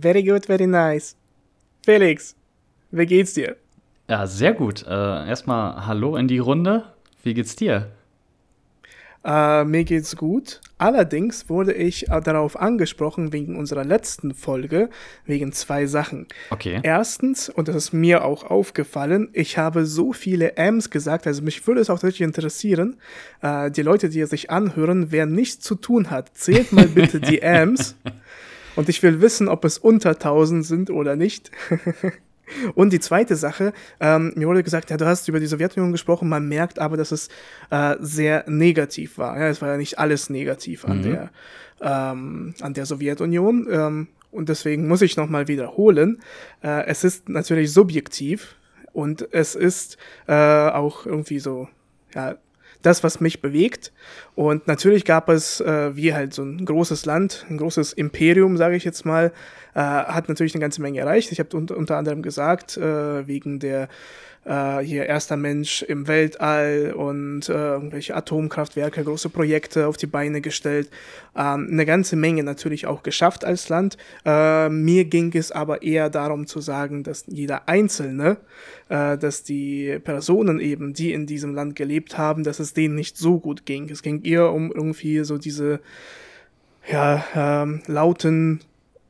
Very good, very nice. Felix, wie geht's dir? Ja, sehr gut. Äh, erstmal Hallo in die Runde. Wie geht's dir? Äh, mir geht's gut. Allerdings wurde ich äh, darauf angesprochen wegen unserer letzten Folge, wegen zwei Sachen. Okay. Erstens, und das ist mir auch aufgefallen, ich habe so viele M's gesagt, also mich würde es auch tatsächlich interessieren, äh, die Leute, die sich anhören, wer nichts zu tun hat, zählt mal bitte die M's. Und ich will wissen, ob es unter 1000 sind oder nicht. Und die zweite Sache, ähm, mir wurde gesagt, ja, du hast über die Sowjetunion gesprochen, man merkt aber, dass es äh, sehr negativ war. Ja, es war ja nicht alles negativ an, mhm. der, ähm, an der Sowjetunion. Ähm, und deswegen muss ich nochmal wiederholen, äh, es ist natürlich subjektiv und es ist äh, auch irgendwie so, ja, das, was mich bewegt. Und natürlich gab es, äh, wie halt so ein großes Land, ein großes Imperium, sage ich jetzt mal, äh, hat natürlich eine ganze Menge erreicht. Ich habe unter, anderem gesagt, äh, wegen der äh, hier erster Mensch im Weltall und äh, irgendwelche Atomkraftwerke, große Projekte auf die Beine gestellt. Ähm, eine ganze Menge natürlich auch geschafft als Land. Äh, mir ging es aber eher darum zu sagen, dass jeder Einzelne, äh, dass die Personen eben, die in diesem Land gelebt haben, dass es denen nicht so gut ging. Es ging eher um irgendwie so diese ja, ähm, lauten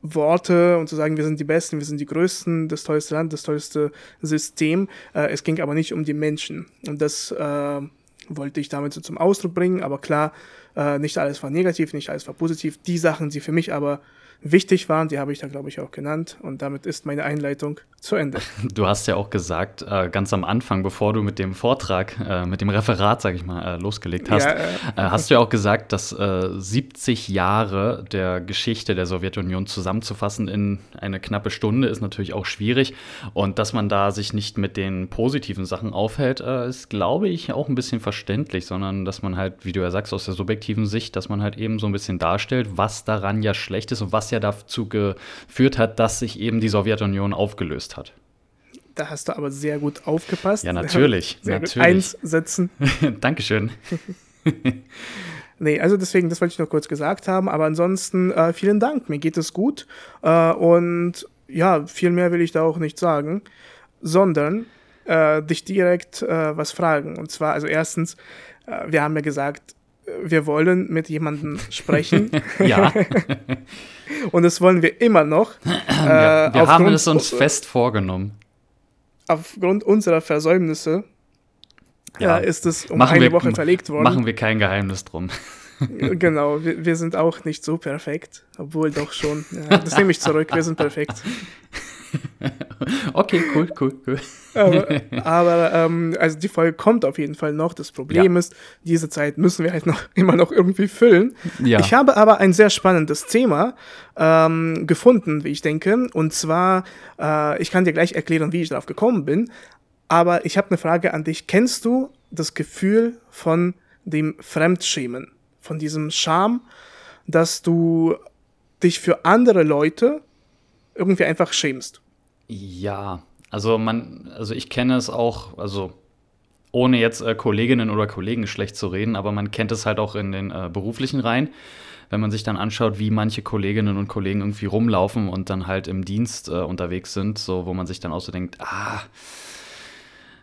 Worte und zu sagen, wir sind die Besten, wir sind die Größten, das tollste Land, das tollste System. Äh, es ging aber nicht um die Menschen. Und das äh, wollte ich damit so zum Ausdruck bringen. Aber klar, äh, nicht alles war negativ, nicht alles war positiv. Die Sachen, die für mich aber wichtig waren, die habe ich da, glaube ich, auch genannt. Und damit ist meine Einleitung zu Ende. Du hast ja auch gesagt, äh, ganz am Anfang, bevor du mit dem Vortrag, äh, mit dem Referat, sag ich mal, äh, losgelegt hast, ja, hast du ja auch gesagt, dass 70 äh, Jahre der Geschichte der Sowjetunion zusammenzufassen in eine knappe Stunde ist natürlich auch schwierig. Und dass man da sich nicht mit den positiven Sachen aufhält, ist, glaube ich, auch ein bisschen verständlich, sondern dass man halt, wie du ja sagst, aus der subjektiven Sicht, dass man halt eben so ein bisschen darstellt, was daran ja schlecht ist und was ja dazu geführt hat, dass sich eben die Sowjetunion aufgelöst hat. Da hast du aber sehr gut aufgepasst. Ja, natürlich. Sehr natürlich. Eins setzen. Dankeschön. nee, also deswegen, das wollte ich nur kurz gesagt haben. Aber ansonsten, äh, vielen Dank. Mir geht es gut. Äh, und ja, viel mehr will ich da auch nicht sagen, sondern äh, dich direkt äh, was fragen. Und zwar, also erstens, äh, wir haben ja gesagt, wir wollen mit jemandem sprechen. ja. Und das wollen wir immer noch. ja, äh, wir haben es uns fest vorgenommen. Aufgrund unserer Versäumnisse ja. äh, ist es um machen eine wir, Woche verlegt worden. Machen wir kein Geheimnis drum. genau, wir, wir, sind auch nicht so perfekt, obwohl doch schon. Ja, das nehme ich zurück, wir sind perfekt. okay, cool, cool, cool. aber, aber ähm, also die Folge kommt auf jeden Fall noch. Das Problem ja. ist, diese Zeit müssen wir halt noch immer noch irgendwie füllen. Ja. Ich habe aber ein sehr spannendes Thema ähm, gefunden, wie ich denke. Und zwar, äh, ich kann dir gleich erklären, wie ich darauf gekommen bin. Aber ich habe eine Frage an dich. Kennst du das Gefühl von dem Fremdschämen? Von diesem Scham, dass du dich für andere Leute irgendwie einfach schämst. Ja, also man, also ich kenne es auch, also ohne jetzt äh, Kolleginnen oder Kollegen schlecht zu reden, aber man kennt es halt auch in den äh, beruflichen Reihen, wenn man sich dann anschaut, wie manche Kolleginnen und Kollegen irgendwie rumlaufen und dann halt im Dienst äh, unterwegs sind, so wo man sich dann auch so denkt, ah,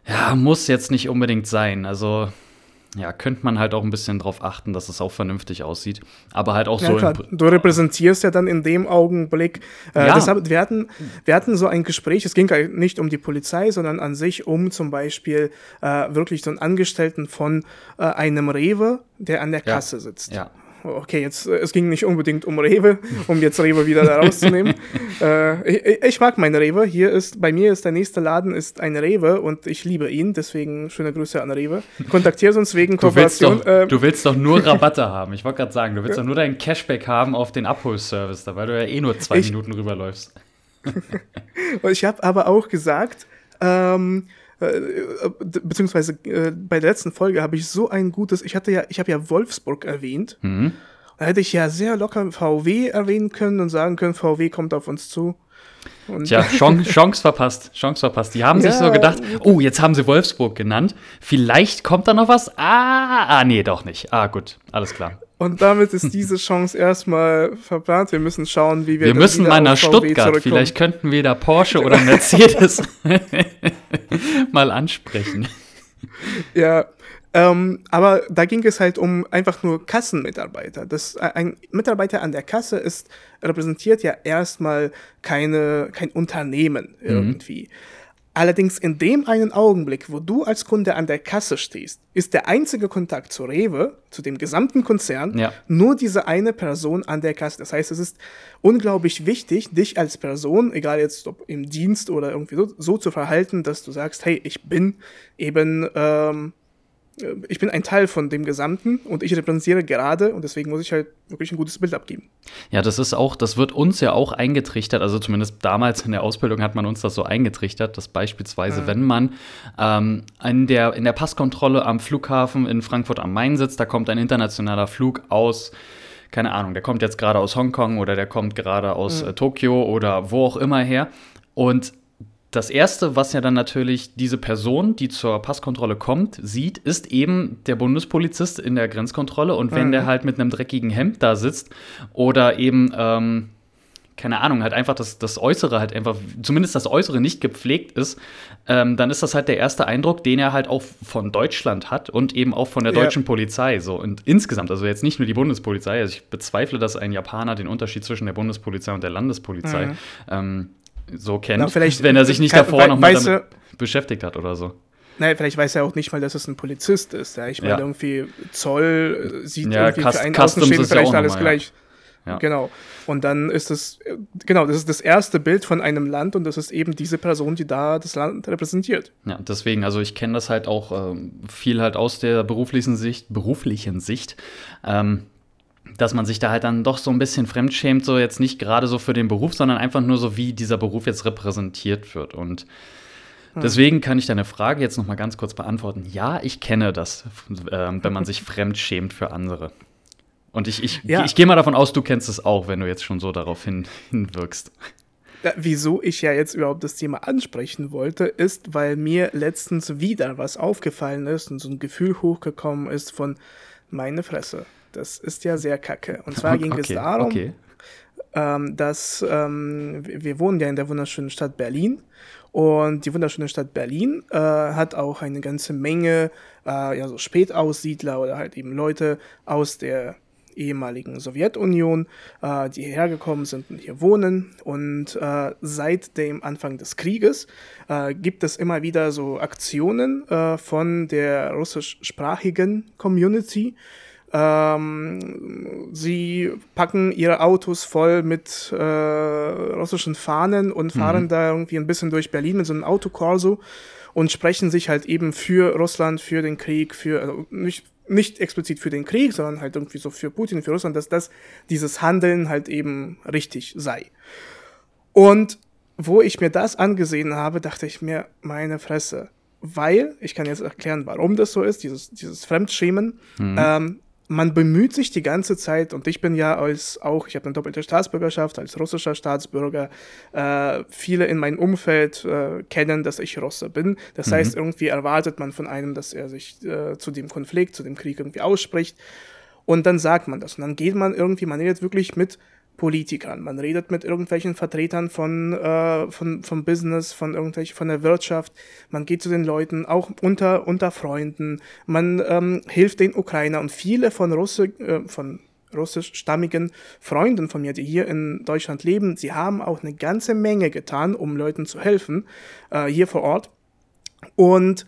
ja, muss jetzt nicht unbedingt sein. Also ja, könnte man halt auch ein bisschen drauf achten, dass es auch vernünftig aussieht. Aber halt auch ja, so. Klar. Du repräsentierst ja dann in dem Augenblick. Äh, ja. deshalb, wir, hatten, wir hatten so ein Gespräch, es ging halt nicht um die Polizei, sondern an sich um zum Beispiel äh, wirklich so einen Angestellten von äh, einem Rewe, der an der Kasse ja. sitzt. Ja okay, jetzt, äh, es ging nicht unbedingt um Rewe, um jetzt Rewe wieder da rauszunehmen. äh, ich, ich, mag meine Rewe. Hier ist, bei mir ist der nächste Laden ist ein Rewe und ich liebe ihn, deswegen schöne Grüße an Rewe. Kontaktiert uns wegen Kooperation. Du willst doch, äh, du willst doch nur Rabatte haben. Ich wollte gerade sagen, du willst doch nur deinen Cashback haben auf den Abholservice, da weil du ja eh nur zwei ich, Minuten rüberläufst. und ich habe aber auch gesagt, ähm, äh, beziehungsweise äh, bei der letzten Folge habe ich so ein gutes, ich hatte ja, ich habe ja Wolfsburg erwähnt. Mhm. Da hätte ich ja sehr locker VW erwähnen können und sagen können, VW kommt auf uns zu. Und Tja, Chance, Chance verpasst, Chance verpasst. Die haben ja. sich so gedacht, oh, jetzt haben sie Wolfsburg genannt. Vielleicht kommt da noch was. Ah, ah, nee, doch nicht. Ah, gut, alles klar. Und damit ist diese Chance erstmal verplant. Wir müssen schauen, wie wir. Wir müssen mal nach Stuttgart. Vielleicht könnten wir da Porsche oder Mercedes mal ansprechen. Ja, ähm, aber da ging es halt um einfach nur Kassenmitarbeiter. Das, äh, ein Mitarbeiter an der Kasse ist, repräsentiert ja erstmal keine, kein Unternehmen mhm. irgendwie. Mhm. Allerdings in dem einen Augenblick, wo du als Kunde an der Kasse stehst, ist der einzige Kontakt zu Rewe, zu dem gesamten Konzern, ja. nur diese eine Person an der Kasse. Das heißt, es ist unglaublich wichtig, dich als Person, egal jetzt ob im Dienst oder irgendwie so, so zu verhalten, dass du sagst, hey, ich bin eben ähm, äh, ich bin ein Teil von dem Gesamten und ich repräsentiere gerade und deswegen muss ich halt wirklich ein gutes Bild abgeben. Ja, das ist auch, das wird uns ja auch eingetrichtert, also zumindest damals in der Ausbildung hat man uns das so eingetrichtert, dass beispielsweise, mhm. wenn man ähm, in, der, in der Passkontrolle am Flughafen in Frankfurt am Main sitzt, da kommt ein internationaler Flug aus keine Ahnung, der kommt jetzt gerade aus Hongkong oder der kommt gerade aus mhm. äh, Tokio oder wo auch immer her. Und das erste, was ja dann natürlich diese Person, die zur Passkontrolle kommt, sieht, ist eben der Bundespolizist in der Grenzkontrolle. Und wenn mhm. der halt mit einem dreckigen Hemd da sitzt oder eben, ähm, keine Ahnung, halt einfach das, das Äußere halt einfach, zumindest das Äußere nicht gepflegt ist, ähm, dann ist das halt der erste Eindruck, den er halt auch von Deutschland hat und eben auch von der deutschen ja. Polizei. So und insgesamt, also jetzt nicht nur die Bundespolizei, also ich bezweifle, dass ein Japaner den Unterschied zwischen der Bundespolizei und der Landespolizei mhm. ähm, so kennt, Na, wenn er sich nicht kann, davor noch damit er, beschäftigt hat oder so. Naja, vielleicht weiß er auch nicht mal, dass es ein Polizist ist. Ja? Ich meine, ja. irgendwie Zoll äh, sieht ja, irgendwie Cust für einen Außenstehenden vielleicht alles mal, gleich. Ja. Genau. Und dann ist es, äh, genau, das ist das erste Bild von einem Land und das ist eben diese Person, die da das Land repräsentiert. Ja, deswegen, also ich kenne das halt auch ähm, viel halt aus der beruflichen Sicht, beruflichen Sicht. Ähm, dass man sich da halt dann doch so ein bisschen fremdschämt, so jetzt nicht gerade so für den Beruf, sondern einfach nur so, wie dieser Beruf jetzt repräsentiert wird. Und hm. deswegen kann ich deine Frage jetzt noch mal ganz kurz beantworten. Ja, ich kenne das, äh, wenn man sich fremdschämt für andere. Und ich, ich, ja. ich gehe mal davon aus, du kennst es auch, wenn du jetzt schon so darauf hin, hinwirkst. Ja, wieso ich ja jetzt überhaupt das Thema ansprechen wollte, ist, weil mir letztens wieder was aufgefallen ist und so ein Gefühl hochgekommen ist von meine Fresse. Das ist ja sehr kacke. Und zwar ging okay, es darum, okay. ähm, dass ähm, wir wohnen ja in der wunderschönen Stadt Berlin. Und die wunderschöne Stadt Berlin äh, hat auch eine ganze Menge äh, ja, so Spätaussiedler oder halt eben Leute aus der ehemaligen Sowjetunion, äh, die hierher gekommen sind und hier wohnen. Und äh, seit dem Anfang des Krieges äh, gibt es immer wieder so Aktionen äh, von der russischsprachigen Community, ähm, sie packen ihre Autos voll mit äh, russischen Fahnen und fahren mhm. da irgendwie ein bisschen durch Berlin mit so einem Autokorso und sprechen sich halt eben für Russland, für den Krieg, für also nicht nicht explizit für den Krieg, sondern halt irgendwie so für Putin, für Russland, dass das dieses Handeln halt eben richtig sei. Und wo ich mir das angesehen habe, dachte ich mir, meine Fresse, weil, ich kann jetzt erklären, warum das so ist, dieses, dieses Fremdschämen, mhm. ähm, man bemüht sich die ganze Zeit, und ich bin ja als auch, ich habe eine doppelte Staatsbürgerschaft, als russischer Staatsbürger, äh, viele in meinem Umfeld äh, kennen, dass ich Russe bin. Das mhm. heißt, irgendwie erwartet man von einem, dass er sich äh, zu dem Konflikt, zu dem Krieg irgendwie ausspricht. Und dann sagt man das. Und dann geht man irgendwie, man redet wirklich mit Politikern, man redet mit irgendwelchen Vertretern von, äh, von, vom Business, von irgendwelchen, von der Wirtschaft, man geht zu den Leuten, auch unter, unter Freunden, man ähm, hilft den Ukrainer. Und viele von Russe, äh, von russischstammigen Freunden von mir, die hier in Deutschland leben, sie haben auch eine ganze Menge getan, um Leuten zu helfen, äh, hier vor Ort. Und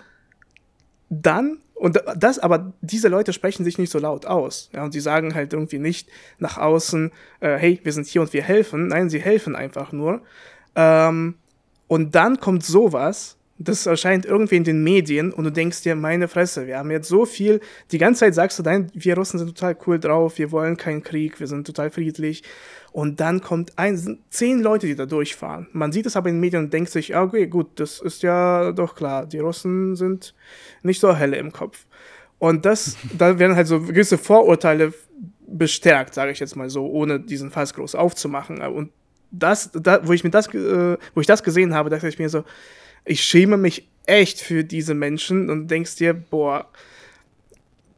dann und das, aber diese Leute sprechen sich nicht so laut aus. Ja, und sie sagen halt irgendwie nicht nach außen, äh, hey, wir sind hier und wir helfen. Nein, sie helfen einfach nur. Ähm, und dann kommt sowas, das erscheint irgendwie in den Medien und du denkst dir, meine Fresse, wir haben jetzt so viel, die ganze Zeit sagst du, nein, wir Russen sind total cool drauf, wir wollen keinen Krieg, wir sind total friedlich. Und dann kommt ein, zehn Leute, die da durchfahren. Man sieht es aber in den Medien und denkt sich, okay, gut, das ist ja doch klar. Die Russen sind nicht so helle im Kopf. Und das, da werden halt so gewisse Vorurteile bestärkt, sage ich jetzt mal so, ohne diesen Fass groß aufzumachen. Und das, da, wo ich mir das, äh, wo ich das gesehen habe, dachte ich mir so, ich schäme mich echt für diese Menschen und denkst dir, boah,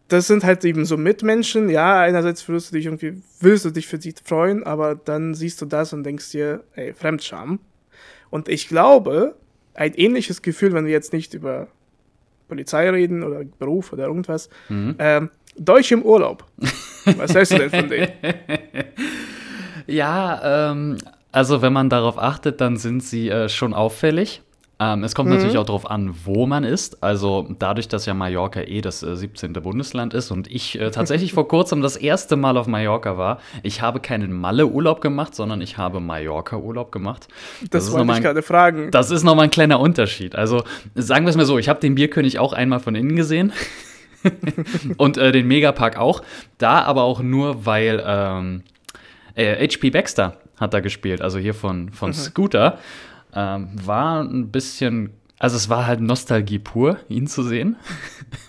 das sind halt eben so Mitmenschen. Ja, einerseits willst du dich irgendwie, willst du dich für sie freuen, aber dann siehst du das und denkst dir, ey, Fremdscham. Und ich glaube, ein ähnliches Gefühl, wenn wir jetzt nicht über Polizei reden oder Beruf oder irgendwas, mhm. ähm, Deutsch im Urlaub. Was hältst du denn von denen? ja, ähm, also wenn man darauf achtet, dann sind sie äh, schon auffällig. Ähm, es kommt mhm. natürlich auch darauf an, wo man ist. Also dadurch, dass ja Mallorca eh das äh, 17. Bundesland ist und ich äh, tatsächlich vor kurzem das erste Mal auf Mallorca war. Ich habe keinen Malle-Urlaub gemacht, sondern ich habe Mallorca-Urlaub gemacht. Das, das wollte ich gerade fragen. Das ist nochmal ein kleiner Unterschied. Also sagen wir es mal so, ich habe den Bierkönig auch einmal von innen gesehen. und äh, den Megapark auch. Da aber auch nur, weil ähm, äh, HP Baxter hat da gespielt, also hier von, von mhm. Scooter. Ähm, war ein bisschen, also es war halt Nostalgie pur, ihn zu sehen.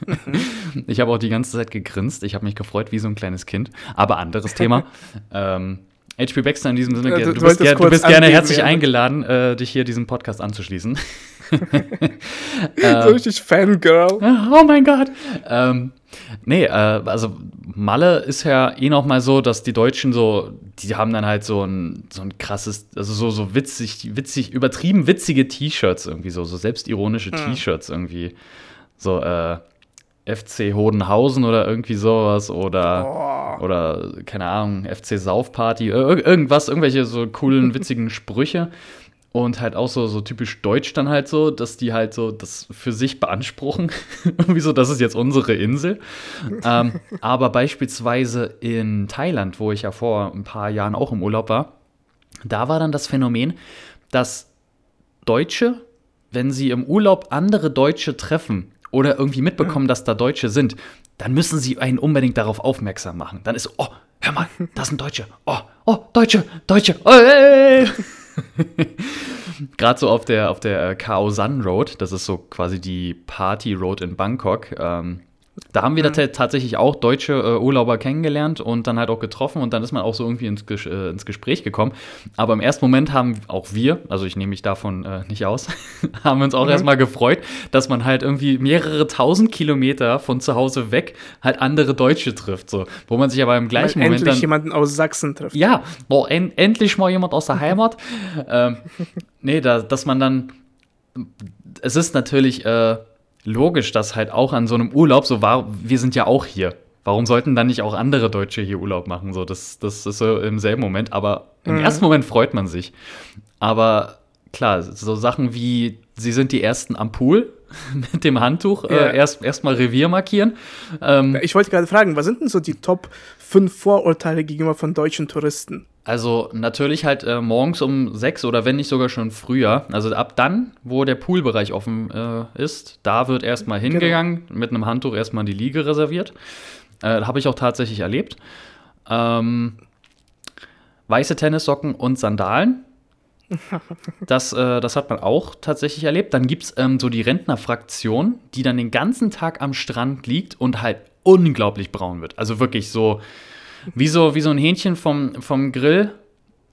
Mhm. ich habe auch die ganze Zeit gegrinst. Ich habe mich gefreut wie so ein kleines Kind. Aber anderes Thema. ähm, HP Baxter in diesem Sinne, ja, du, du, bist, ger du, bist, gerne herzlich ja. eingeladen, äh, dich hier diesem Podcast anzuschließen. so richtig Fangirl. Oh mein Gott. Ähm, nee, äh, also Malle ist ja eh noch mal so, dass die Deutschen so, die haben dann halt so ein, so ein krasses, also so, so witzig, witzig, übertrieben witzige T-Shirts irgendwie so, so selbstironische hm. T-Shirts irgendwie. So, äh, FC Hodenhausen oder irgendwie sowas oder, oh. oder keine Ahnung, FC Saufparty, irgendwas, irgendwelche so coolen, witzigen Sprüche und halt auch so, so typisch deutsch dann halt so, dass die halt so das für sich beanspruchen. Irgendwie so, das ist jetzt unsere Insel. ähm, aber beispielsweise in Thailand, wo ich ja vor ein paar Jahren auch im Urlaub war, da war dann das Phänomen, dass Deutsche, wenn sie im Urlaub andere Deutsche treffen oder irgendwie mitbekommen, dass da Deutsche sind, dann müssen sie einen unbedingt darauf aufmerksam machen. Dann ist, oh, hör mal, das sind Deutsche. Oh, oh, Deutsche, Deutsche. Oh, hey. Gerade so auf der, auf der Khao San Road, das ist so quasi die Party Road in Bangkok. Ähm, da haben wir mhm. tatsächlich auch deutsche äh, Urlauber kennengelernt und dann halt auch getroffen und dann ist man auch so irgendwie ins, Ges äh, ins Gespräch gekommen. Aber im ersten Moment haben auch wir, also ich nehme mich davon äh, nicht aus, haben wir uns auch mhm. erstmal gefreut, dass man halt irgendwie mehrere tausend Kilometer von zu Hause weg halt andere Deutsche trifft. So. Wo man sich aber im gleichen Weil Moment. Endlich dann, jemanden aus Sachsen trifft. Ja, wo en endlich mal jemand aus der Heimat. ähm, nee, da, dass man dann. Es ist natürlich äh, logisch, dass halt auch an so einem Urlaub so war, wir sind ja auch hier. Warum sollten dann nicht auch andere Deutsche hier Urlaub machen? So, das, das ist so im selben Moment, aber im mhm. ersten Moment freut man sich. Aber klar, so Sachen wie, sie sind die ersten am Pool mit dem Handtuch, äh, ja. äh, erst erstmal Revier markieren. Ähm, ich wollte gerade fragen, was sind denn so die Top 5 Vorurteile gegenüber von deutschen Touristen? Also natürlich halt äh, morgens um sechs oder wenn nicht sogar schon früher. Also ab dann, wo der Poolbereich offen äh, ist, da wird erstmal genau. hingegangen, genau. mit einem Handtuch erstmal die Liege reserviert. Äh, Habe ich auch tatsächlich erlebt. Ähm, weiße Tennissocken und Sandalen. Das, äh, das hat man auch tatsächlich erlebt. Dann gibt es ähm, so die Rentnerfraktion, die dann den ganzen Tag am Strand liegt und halt unglaublich braun wird. Also wirklich so wie so, wie so ein Hähnchen vom, vom Grill.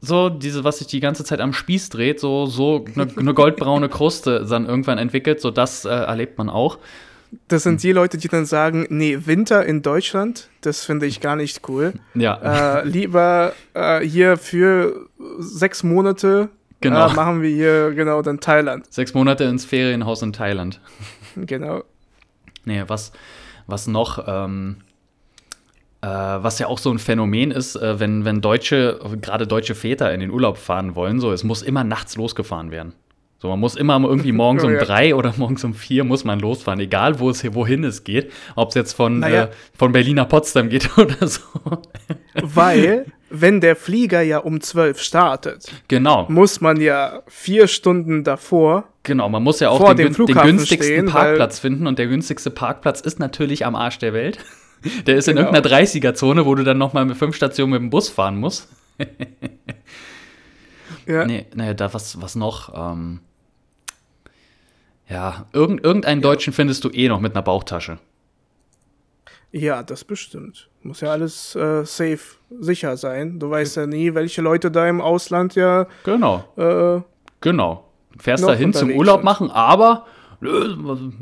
So, diese, was sich die ganze Zeit am Spieß dreht, so, so eine, eine goldbraune Kruste dann irgendwann entwickelt, so das äh, erlebt man auch. Das sind die Leute, die dann sagen, nee, Winter in Deutschland, das finde ich gar nicht cool. Ja. Äh, lieber äh, hier für sechs Monate genau. äh, machen wir hier genau dann Thailand. Sechs Monate ins Ferienhaus in Thailand. Genau. Nee, was, was noch, ähm, äh, was ja auch so ein Phänomen ist, äh, wenn, wenn Deutsche, gerade deutsche Väter in den Urlaub fahren wollen, so, es muss immer nachts losgefahren werden. So, man muss immer irgendwie morgens um drei oder morgens um vier muss man losfahren, egal wo es, wohin es geht. Ob es jetzt von, naja. äh, von Berlin nach Potsdam geht oder so. Weil, wenn der Flieger ja um zwölf startet, genau. muss man ja vier Stunden davor. Genau, man muss ja auch den, den, günstigsten stehen, Parkplatz finden und der günstigste Parkplatz ist natürlich am Arsch der Welt. Der ist genau. in irgendeiner 30er-Zone, wo du dann nochmal mit fünf Stationen mit dem Bus fahren musst. ja. Nee, naja, da was, was noch? Ähm, ja, irgend, irgendeinen Deutschen findest du eh noch mit einer Bauchtasche. Ja, das bestimmt. Muss ja alles äh, safe, sicher sein. Du weißt ja nie, welche Leute da im Ausland ja. Genau. Äh, genau. Fährst da hin zum Urlaub sind. machen, aber äh,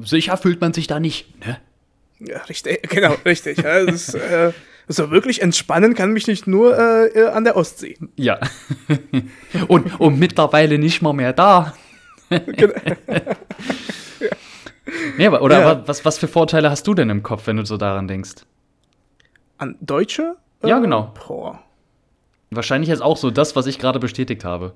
sicher fühlt man sich da nicht, ne? Ja, richtig, genau, richtig. Ja, das, äh, so wirklich entspannen kann mich nicht nur äh an der Ostsee. Ja. und, und mittlerweile nicht mal mehr da. genau. ja. Nee, aber, oder ja. was, was für Vorteile hast du denn im Kopf, wenn du so daran denkst? An Deutsche? Ja, genau. Boah. Wahrscheinlich ist auch so das, was ich gerade bestätigt habe.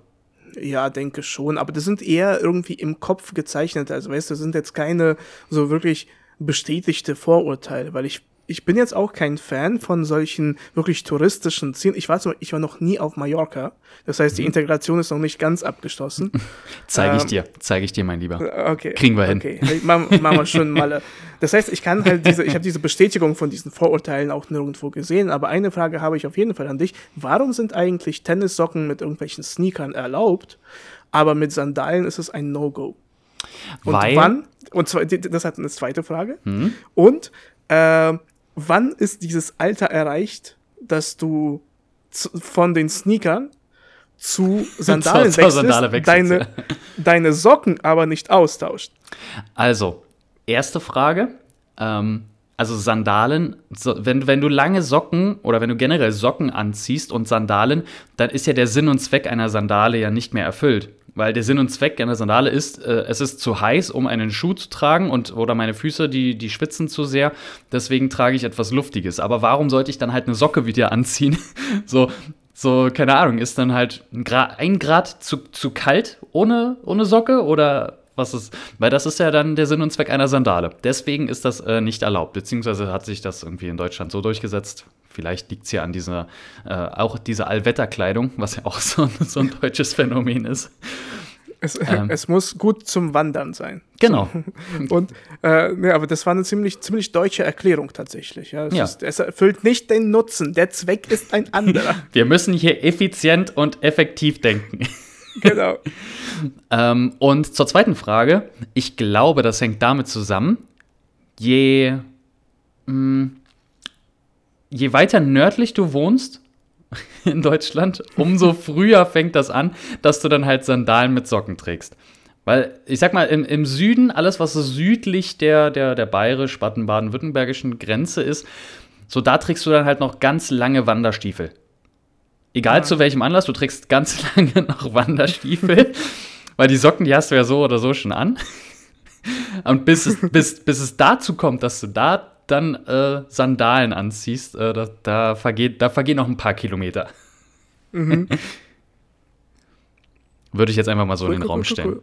Ja, denke schon, aber das sind eher irgendwie im Kopf gezeichnet. Also, weißt du, das sind jetzt keine so wirklich bestätigte Vorurteile, weil ich ich bin jetzt auch kein Fan von solchen wirklich touristischen Zielen. Ich war, so, ich war noch nie auf Mallorca. Das heißt, die mhm. Integration ist noch nicht ganz abgeschlossen. zeige ich ähm, dir, zeige ich dir, mein Lieber. Okay. Kriegen wir hin. Okay, machen wir schon mal. Das heißt, ich kann halt diese, ich habe diese Bestätigung von diesen Vorurteilen auch nirgendwo gesehen. Aber eine Frage habe ich auf jeden Fall an dich. Warum sind eigentlich Tennissocken mit irgendwelchen Sneakern erlaubt, aber mit Sandalen ist es ein No-Go? Und Weil? wann? Und zwar, das hat eine zweite Frage. Mhm. Und äh, wann ist dieses Alter erreicht, dass du von den Sneakern zu Sandalen wechselst, Sandale wechselst deine, deine Socken aber nicht austauscht? Also, erste Frage. Ähm, also Sandalen, so, wenn, wenn du lange Socken oder wenn du generell Socken anziehst und Sandalen, dann ist ja der Sinn und Zweck einer Sandale ja nicht mehr erfüllt. Weil der Sinn und Zweck einer Sandale ist, äh, es ist zu heiß, um einen Schuh zu tragen und oder meine Füße, die, die schwitzen zu sehr. Deswegen trage ich etwas Luftiges. Aber warum sollte ich dann halt eine Socke wieder anziehen? so, so, keine Ahnung, ist dann halt ein Grad, ein Grad zu, zu kalt ohne, ohne Socke oder was ist, weil das ist ja dann der Sinn und Zweck einer Sandale. Deswegen ist das äh, nicht erlaubt, beziehungsweise hat sich das irgendwie in Deutschland so durchgesetzt. Vielleicht liegt es ja an dieser, äh, auch dieser Allwetterkleidung, was ja auch so, so ein deutsches Phänomen ist. Es, ähm, es, muss gut zum Wandern sein. Genau. Und äh, ja, aber das war eine ziemlich, ziemlich deutsche Erklärung tatsächlich. Ja. Es, ja. Ist, es erfüllt nicht den Nutzen. Der Zweck ist ein anderer. Wir müssen hier effizient und effektiv denken. Genau. ähm, und zur zweiten Frage. Ich glaube, das hängt damit zusammen, je, mh, mm, je weiter nördlich du wohnst in Deutschland, umso früher fängt das an, dass du dann halt Sandalen mit Socken trägst. Weil, ich sag mal, im, im Süden, alles, was so südlich der, der, der bayerisch-baden-württembergischen Grenze ist, so da trägst du dann halt noch ganz lange Wanderstiefel. Egal ja. zu welchem Anlass, du trägst ganz lange noch Wanderstiefel, weil die Socken, die hast du ja so oder so schon an. Und bis es, bis, bis es dazu kommt, dass du da dann äh, Sandalen anziehst, äh, da, da, vergeht, da vergehen noch ein paar Kilometer. Mhm. Würde ich jetzt einfach mal so cool, in den cool, Raum stellen. Cool,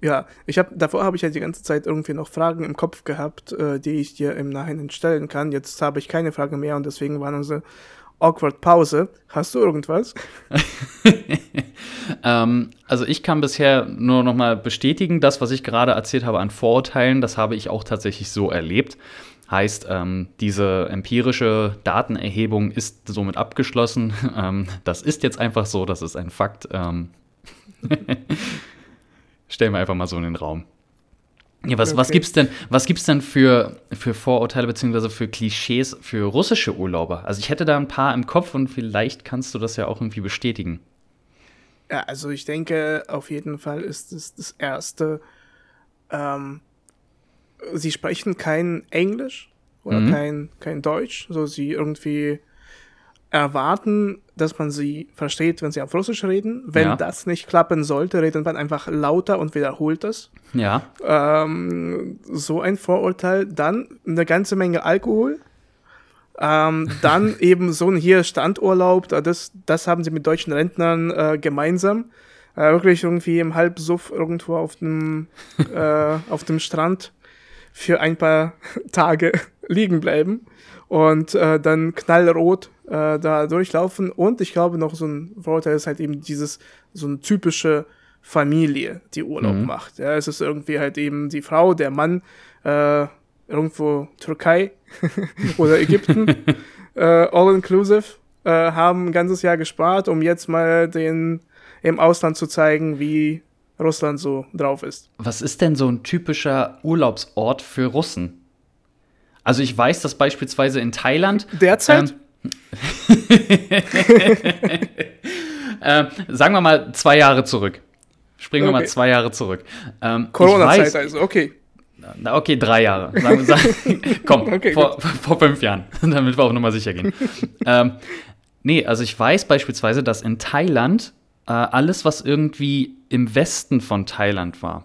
ja, ich habe davor habe ich ja die ganze Zeit irgendwie noch Fragen im Kopf gehabt, äh, die ich dir im Nachhinein stellen kann. Jetzt habe ich keine Frage mehr und deswegen waren unsere awkward Pause. Hast du irgendwas? ähm, also ich kann bisher nur noch mal bestätigen, das, was ich gerade erzählt habe an Vorurteilen, das habe ich auch tatsächlich so erlebt. Heißt, ähm, diese empirische Datenerhebung ist somit abgeschlossen. Ähm, das ist jetzt einfach so, das ist ein Fakt. Ähm Stellen wir einfach mal so in den Raum. Ja, was, okay. was gibt's denn, was gibt's denn für, für Vorurteile bzw. für Klischees für russische Urlauber? Also ich hätte da ein paar im Kopf und vielleicht kannst du das ja auch irgendwie bestätigen. Ja, also ich denke, auf jeden Fall ist es das Erste, ähm, sie sprechen kein Englisch oder mhm. kein, kein Deutsch, so sie irgendwie erwarten, dass man sie versteht, wenn sie auf Russisch reden. Wenn ja. das nicht klappen sollte, redet man einfach lauter und wiederholt das. Ja. Ähm, so ein Vorurteil. Dann eine ganze Menge Alkohol. Ähm, dann eben so ein hier Standurlaub. Das, das haben sie mit deutschen Rentnern äh, gemeinsam. Äh, wirklich irgendwie im Halbsuff irgendwo auf dem, äh, auf dem Strand für ein paar Tage liegen bleiben und äh, dann knallrot äh, da durchlaufen. Und ich glaube noch so ein Vorteil ist halt eben dieses, so eine typische Familie, die Urlaub mhm. macht. Ja, es ist irgendwie halt eben die Frau, der Mann, äh, irgendwo Türkei oder Ägypten, äh, all inclusive, äh, haben ein ganzes Jahr gespart, um jetzt mal den im Ausland zu zeigen, wie Russland so drauf ist. Was ist denn so ein typischer Urlaubsort für Russen? Also ich weiß, dass beispielsweise in Thailand. Derzeit? Ähm, äh, sagen wir mal zwei Jahre zurück. Springen okay. wir mal zwei Jahre zurück. Ähm, Corona-Zeit also, okay. Okay, drei Jahre. Sagen, sagen, komm, okay, vor, vor, fünf Jahren, damit wir auch nochmal sicher gehen. ähm, nee, also ich weiß beispielsweise, dass in Thailand äh, alles, was irgendwie im Westen von Thailand war,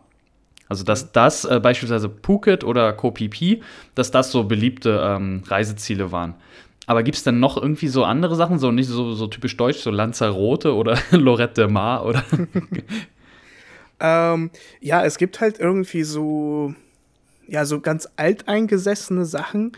also dass das äh, beispielsweise Phuket oder Koh Phi Phi, dass das so beliebte ähm, Reiseziele waren. Aber gibt es dann noch irgendwie so andere Sachen, so nicht so, so typisch deutsch, so Lanzarote oder Lorette de Mar oder? ähm, ja, es gibt halt irgendwie so, ja, so ganz alteingesessene Sachen.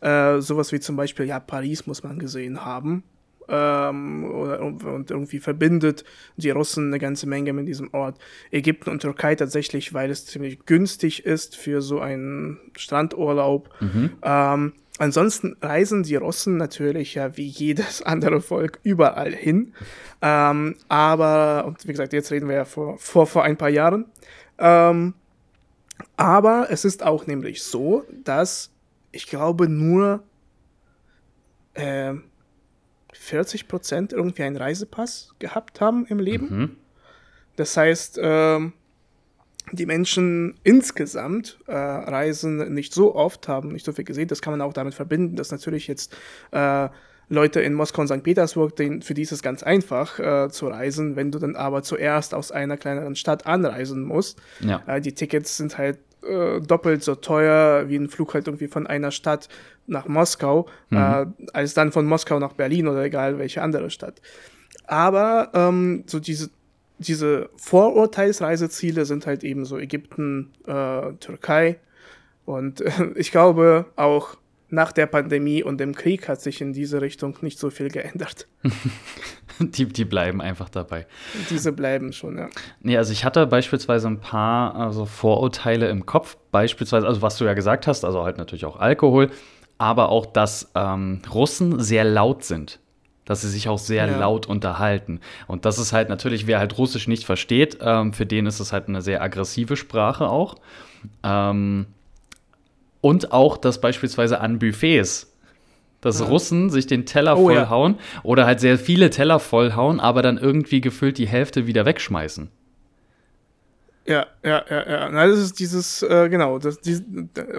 Äh, sowas wie zum Beispiel, ja, Paris muss man gesehen haben ähm, und irgendwie verbindet die Russen eine ganze Menge mit diesem Ort. Ägypten und Türkei tatsächlich, weil es ziemlich günstig ist für so einen Strandurlaub. Mhm. Ähm, ansonsten reisen die Russen natürlich ja wie jedes andere Volk überall hin. Ähm, aber, und wie gesagt, jetzt reden wir ja vor, vor, vor ein paar Jahren. Ähm, aber es ist auch nämlich so, dass ich glaube nur äh, 40 Prozent irgendwie einen Reisepass gehabt haben im Leben. Mhm. Das heißt, äh, die Menschen insgesamt äh, reisen nicht so oft, haben nicht so viel gesehen. Das kann man auch damit verbinden, dass natürlich jetzt äh, Leute in Moskau und St. Petersburg, den, für die ist es ganz einfach äh, zu reisen. Wenn du dann aber zuerst aus einer kleineren Stadt anreisen musst, ja. Äh, die Tickets sind halt äh, doppelt so teuer wie ein Flug halt irgendwie von einer Stadt nach Moskau, mhm. äh, als dann von Moskau nach Berlin oder egal welche andere Stadt. Aber ähm, so diese, diese Vorurteilsreiseziele sind halt eben so Ägypten, äh, Türkei. Und ich glaube auch nach der Pandemie und dem Krieg hat sich in diese Richtung nicht so viel geändert. die, die bleiben einfach dabei. Diese bleiben schon, ja. Nee, also ich hatte beispielsweise ein paar also Vorurteile im Kopf, beispielsweise, also was du ja gesagt hast, also halt natürlich auch Alkohol, aber auch, dass ähm, Russen sehr laut sind. Dass sie sich auch sehr ja. laut unterhalten. Und das ist halt natürlich, wer halt Russisch nicht versteht, ähm, für den ist es halt eine sehr aggressive Sprache auch. Ähm, und auch, dass beispielsweise an Buffets, dass ja. Russen sich den Teller oh, vollhauen ja. oder halt sehr viele Teller vollhauen, aber dann irgendwie gefüllt die Hälfte wieder wegschmeißen. Ja, ja, ja, ja. Na, das ist dieses, äh, genau, das, die,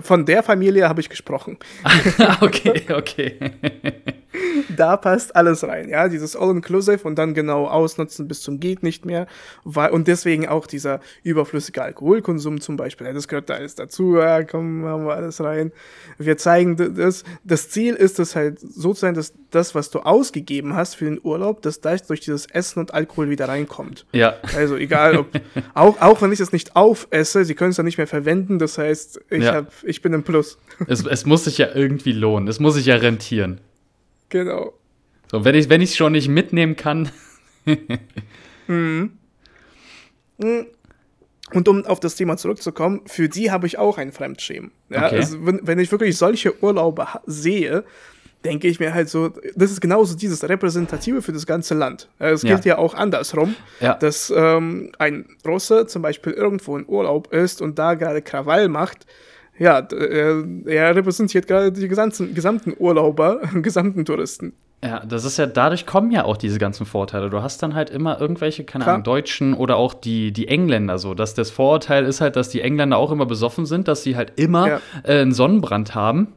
von der Familie habe ich gesprochen. okay, okay. Da passt alles rein, ja, dieses All-Inclusive und dann genau ausnutzen bis zum geht nicht mehr. Weil, und deswegen auch dieser überflüssige Alkoholkonsum zum Beispiel, ja, das gehört da alles dazu, ja, komm, haben wir alles rein. Wir zeigen das, das Ziel ist es halt so zu sein, dass das, was du ausgegeben hast für den Urlaub, dass das durch dieses Essen und Alkohol wieder reinkommt. Ja. Also egal, ob, auch, auch wenn ich es nicht aufesse, sie können es dann nicht mehr verwenden. Das heißt, ich, ja. hab, ich bin im Plus. Es, es muss sich ja irgendwie lohnen. Es muss sich ja rentieren. Genau. So, wenn ich es schon nicht mitnehmen kann. mhm. mhm. Und um auf das Thema zurückzukommen, für die habe ich auch ein Fremdschämen. Ja, okay. also wenn, wenn ich wirklich solche Urlaube sehe, denke ich mir halt so, das ist genauso dieses Repräsentative für das ganze Land. Es gilt ja, ja auch andersrum, ja. dass ähm, ein Russe zum Beispiel irgendwo in Urlaub ist und da gerade Krawall macht. Ja, er, er repräsentiert gerade die gesamten, gesamten Urlauber, gesamten Touristen. Ja, das ist ja, dadurch kommen ja auch diese ganzen Vorteile. Du hast dann halt immer irgendwelche, keine Ahnung, Deutschen oder auch die, die Engländer so. Dass das Vorurteil ist halt, dass die Engländer auch immer besoffen sind, dass sie halt immer ja. äh, einen Sonnenbrand haben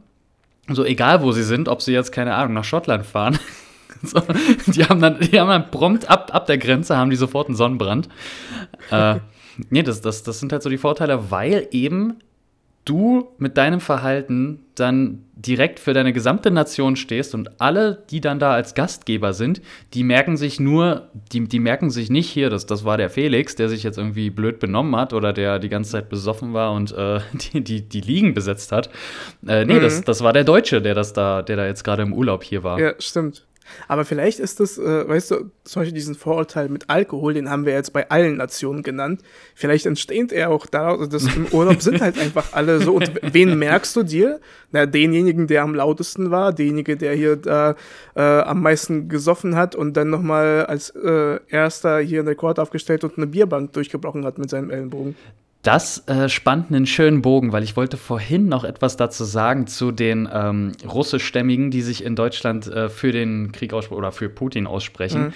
so egal wo sie sind, ob sie jetzt, keine Ahnung, nach Schottland fahren. so, die haben dann, die haben dann prompt ab, ab der Grenze, haben die sofort einen Sonnenbrand. äh, nee, das, das, das sind halt so die Vorteile, weil eben du mit deinem Verhalten dann direkt für deine gesamte Nation stehst und alle, die dann da als Gastgeber sind, die merken sich nur, die, die merken sich nicht hier, das, das war der Felix, der sich jetzt irgendwie blöd benommen hat oder der die ganze Zeit besoffen war und äh, die, die, die Liegen besetzt hat. Äh, nee, mhm. das, das war der Deutsche, der das da, der da jetzt gerade im Urlaub hier war. Ja, stimmt. Aber vielleicht ist das, äh, weißt du, zum Beispiel diesen Vorurteil mit Alkohol, den haben wir jetzt bei allen Nationen genannt. Vielleicht entsteht er auch daraus, dass im Urlaub sind halt einfach alle so. Und wen merkst du dir? Na, denjenigen, der am lautesten war, derjenige, der hier da äh, am meisten gesoffen hat und dann nochmal als äh, erster hier einen Rekord aufgestellt und eine Bierbank durchgebrochen hat mit seinem Ellenbogen. Das äh, spannt einen schönen Bogen, weil ich wollte vorhin noch etwas dazu sagen zu den ähm, russischstämmigen, die sich in Deutschland äh, für den Krieg oder für Putin aussprechen. Mhm.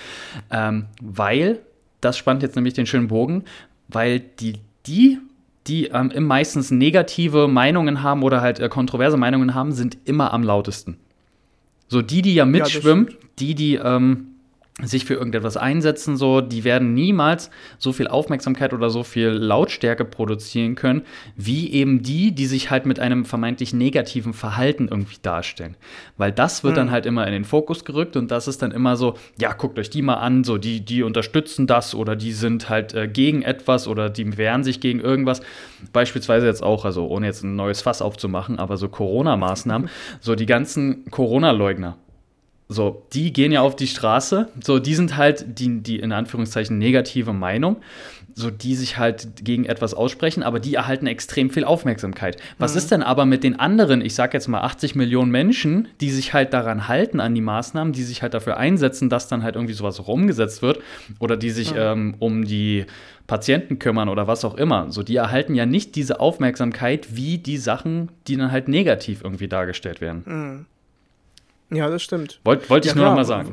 Ähm, weil, das spannt jetzt nämlich den schönen Bogen, weil die, die die ähm, meistens negative Meinungen haben oder halt äh, kontroverse Meinungen haben, sind immer am lautesten. So die, die ja mitschwimmen, ja, die, die ähm, sich für irgendetwas einsetzen, so, die werden niemals so viel Aufmerksamkeit oder so viel Lautstärke produzieren können, wie eben die, die sich halt mit einem vermeintlich negativen Verhalten irgendwie darstellen. Weil das wird mhm. dann halt immer in den Fokus gerückt und das ist dann immer so, ja, guckt euch die mal an, so, die, die unterstützen das oder die sind halt äh, gegen etwas oder die wehren sich gegen irgendwas. Beispielsweise jetzt auch, also ohne jetzt ein neues Fass aufzumachen, aber so Corona-Maßnahmen, so die ganzen Corona-Leugner so, die gehen ja auf die Straße. So, die sind halt die, die in Anführungszeichen negative Meinung, so die sich halt gegen etwas aussprechen, aber die erhalten extrem viel Aufmerksamkeit. Was mhm. ist denn aber mit den anderen, ich sag jetzt mal 80 Millionen Menschen, die sich halt daran halten, an die Maßnahmen, die sich halt dafür einsetzen, dass dann halt irgendwie sowas auch umgesetzt wird oder die sich mhm. ähm, um die Patienten kümmern oder was auch immer. So, die erhalten ja nicht diese Aufmerksamkeit wie die Sachen, die dann halt negativ irgendwie dargestellt werden. Mhm. Ja, das stimmt. Wollte wollt ich ja, nur noch mal sagen.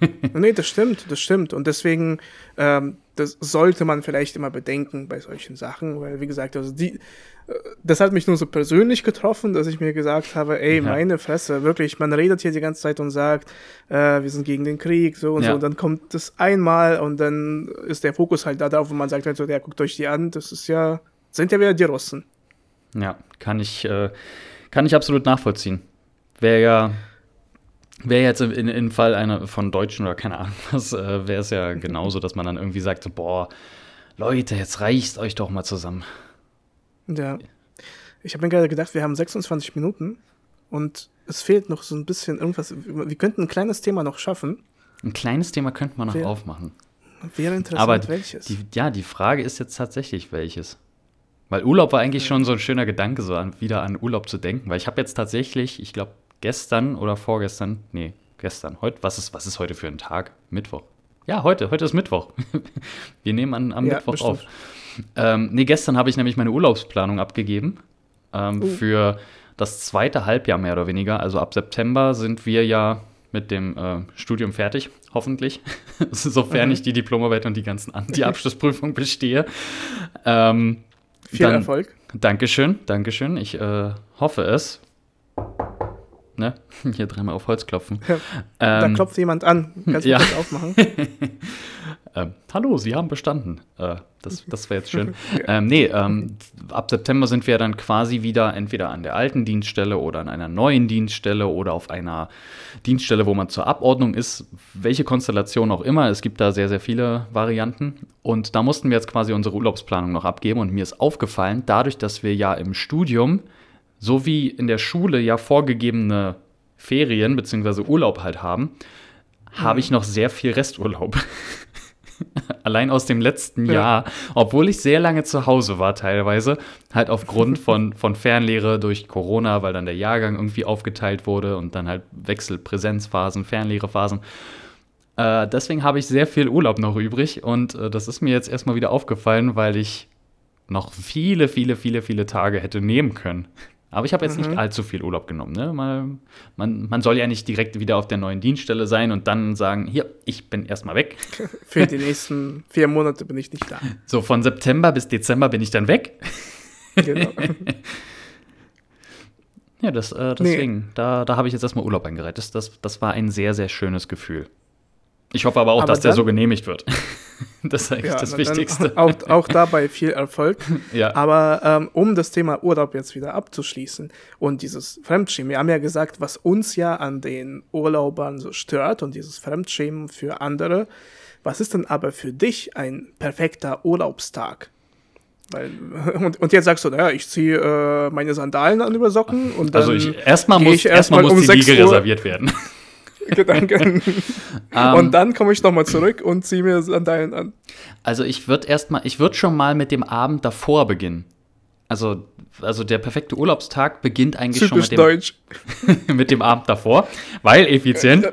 nee, das stimmt, das stimmt. Und deswegen, ähm, das sollte man vielleicht immer bedenken bei solchen Sachen, weil, wie gesagt, also die, äh, das hat mich nur so persönlich getroffen, dass ich mir gesagt habe, ey, ja. meine Fresse, wirklich, man redet hier die ganze Zeit und sagt, äh, wir sind gegen den Krieg, so und ja. so, und dann kommt das einmal und dann ist der Fokus halt da drauf und man sagt halt so, ja, guckt euch die an, das ist ja, sind ja wieder die Russen. Ja, kann ich, äh, kann ich absolut nachvollziehen. Wäre ja Wäre jetzt in, in Fall einer von Deutschen oder keine Ahnung was, äh, wäre es ja genauso, dass man dann irgendwie sagt, so, boah, Leute, jetzt reicht euch doch mal zusammen. Ja. Ich habe mir gerade gedacht, wir haben 26 Minuten und es fehlt noch so ein bisschen irgendwas. Wir könnten ein kleines Thema noch schaffen. Ein kleines Thema könnte man noch Wär, aufmachen. Wäre interessant, Aber welches. Die, ja, die Frage ist jetzt tatsächlich, welches. Weil Urlaub war eigentlich schon so ein schöner Gedanke, so an, wieder an Urlaub zu denken. Weil ich habe jetzt tatsächlich, ich glaube, gestern oder vorgestern, nee, gestern, heute, was ist, was ist heute für ein Tag? Mittwoch. Ja, heute, heute ist Mittwoch. Wir nehmen an, am ja, Mittwoch bestimmt. auf. Ähm, nee, gestern habe ich nämlich meine Urlaubsplanung abgegeben ähm, uh. für das zweite Halbjahr mehr oder weniger. Also ab September sind wir ja mit dem äh, Studium fertig, hoffentlich. Sofern mhm. ich die Diplomarbeit und die ganzen die Abschlussprüfung bestehe. Ähm, Viel dann, Erfolg. Dankeschön, Dankeschön. Ich äh, hoffe es ne? Hier dreimal auf Holz klopfen. Ja, ähm, da klopft jemand an. Kannst du ja. das aufmachen? ähm, hallo, Sie haben bestanden. Äh, das das wäre jetzt schön. ähm, nee, ähm, ab September sind wir dann quasi wieder entweder an der alten Dienststelle oder an einer neuen Dienststelle oder auf einer Dienststelle, wo man zur Abordnung ist. Welche Konstellation auch immer. Es gibt da sehr, sehr viele Varianten. Und da mussten wir jetzt quasi unsere Urlaubsplanung noch abgeben. Und mir ist aufgefallen, dadurch, dass wir ja im Studium so wie in der Schule ja vorgegebene Ferien bzw. Urlaub halt haben, mhm. habe ich noch sehr viel Resturlaub. Allein aus dem letzten ja. Jahr, obwohl ich sehr lange zu Hause war teilweise, halt aufgrund von, von Fernlehre durch Corona, weil dann der Jahrgang irgendwie aufgeteilt wurde und dann halt Wechselpräsenzphasen, Fernlehrephasen. Äh, deswegen habe ich sehr viel Urlaub noch übrig und äh, das ist mir jetzt erstmal wieder aufgefallen, weil ich noch viele, viele, viele, viele Tage hätte nehmen können. Aber ich habe jetzt mhm. nicht allzu viel Urlaub genommen. Ne? Man, man, man, soll ja nicht direkt wieder auf der neuen Dienststelle sein und dann sagen, hier, ich bin erstmal weg. Für die nächsten vier Monate bin ich nicht da. So, von September bis Dezember bin ich dann weg. Genau. ja, das, äh, deswegen, nee. da, da habe ich jetzt erstmal Urlaub eingereiht. Das, das, das war ein sehr, sehr schönes Gefühl. Ich hoffe aber auch, aber dass der so genehmigt wird. das ist eigentlich ja, das Wichtigste. Auch, auch, dabei viel Erfolg. ja. Aber ähm, um das Thema Urlaub jetzt wieder abzuschließen und dieses Fremdschämen, wir haben ja gesagt, was uns ja an den Urlaubern so stört und dieses Fremdschämen für andere. Was ist denn aber für dich ein perfekter Urlaubstag? Weil, und, und jetzt sagst du, naja, ich ziehe äh, meine Sandalen an über Socken und dann. Also erstmal muss, erstmal erst muss um die Liege reserviert werden. Gedanken. Um, und dann komme ich nochmal zurück und ziehe mir Sandalen an. Also ich würde erstmal, ich würde schon mal mit dem Abend davor beginnen. Also, also der perfekte Urlaubstag beginnt eigentlich Typisch schon mit dem, mit dem Abend davor, weil effizient.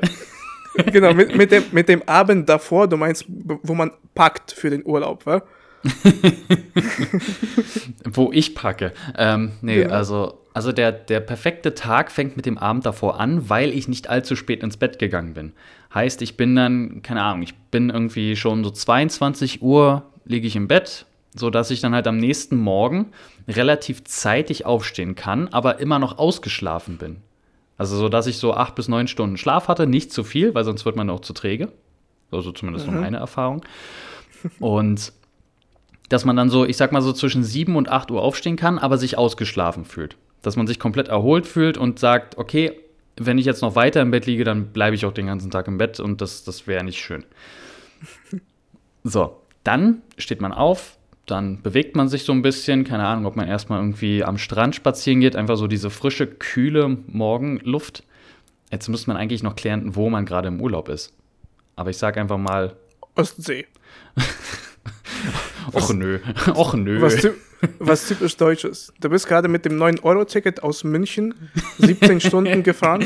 genau, mit, mit, dem, mit dem Abend davor, du meinst, wo man packt für den Urlaub, wa? Wo ich packe. Ähm, nee, genau. also, also der, der perfekte Tag fängt mit dem Abend davor an, weil ich nicht allzu spät ins Bett gegangen bin. Heißt, ich bin dann, keine Ahnung, ich bin irgendwie schon so 22 Uhr, liege ich im Bett, sodass ich dann halt am nächsten Morgen relativ zeitig aufstehen kann, aber immer noch ausgeschlafen bin. Also so, dass ich so acht bis neun Stunden Schlaf hatte, nicht zu viel, weil sonst wird man auch zu träge. Also zumindest mhm. meine Erfahrung. Und dass man dann so, ich sag mal so zwischen sieben und acht Uhr aufstehen kann, aber sich ausgeschlafen fühlt. Dass man sich komplett erholt fühlt und sagt, okay, wenn ich jetzt noch weiter im Bett liege, dann bleibe ich auch den ganzen Tag im Bett und das, das wäre nicht schön. So, dann steht man auf, dann bewegt man sich so ein bisschen, keine Ahnung, ob man erstmal irgendwie am Strand spazieren geht, einfach so diese frische, kühle Morgenluft. Jetzt müsste man eigentlich noch klären, wo man gerade im Urlaub ist. Aber ich sage einfach mal. Ostsee. Och nö. Och nö. Was, was typisch Deutsches. Du bist gerade mit dem 9-Euro-Ticket aus München 17 Stunden gefahren.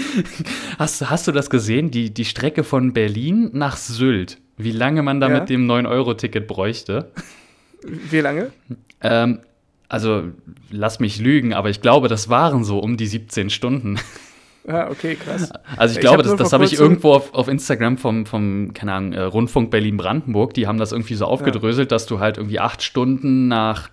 Hast, hast du das gesehen? Die, die Strecke von Berlin nach Sylt. Wie lange man da ja. mit dem 9-Euro-Ticket bräuchte? Wie lange? Ähm, also, lass mich lügen, aber ich glaube, das waren so um die 17 Stunden. Ah, okay, krass. Also ich, ich glaube, hab das, das habe ich irgendwo auf, auf Instagram vom, vom, keine Ahnung, äh, Rundfunk Berlin-Brandenburg, die haben das irgendwie so aufgedröselt, ja. dass du halt irgendwie acht Stunden nach,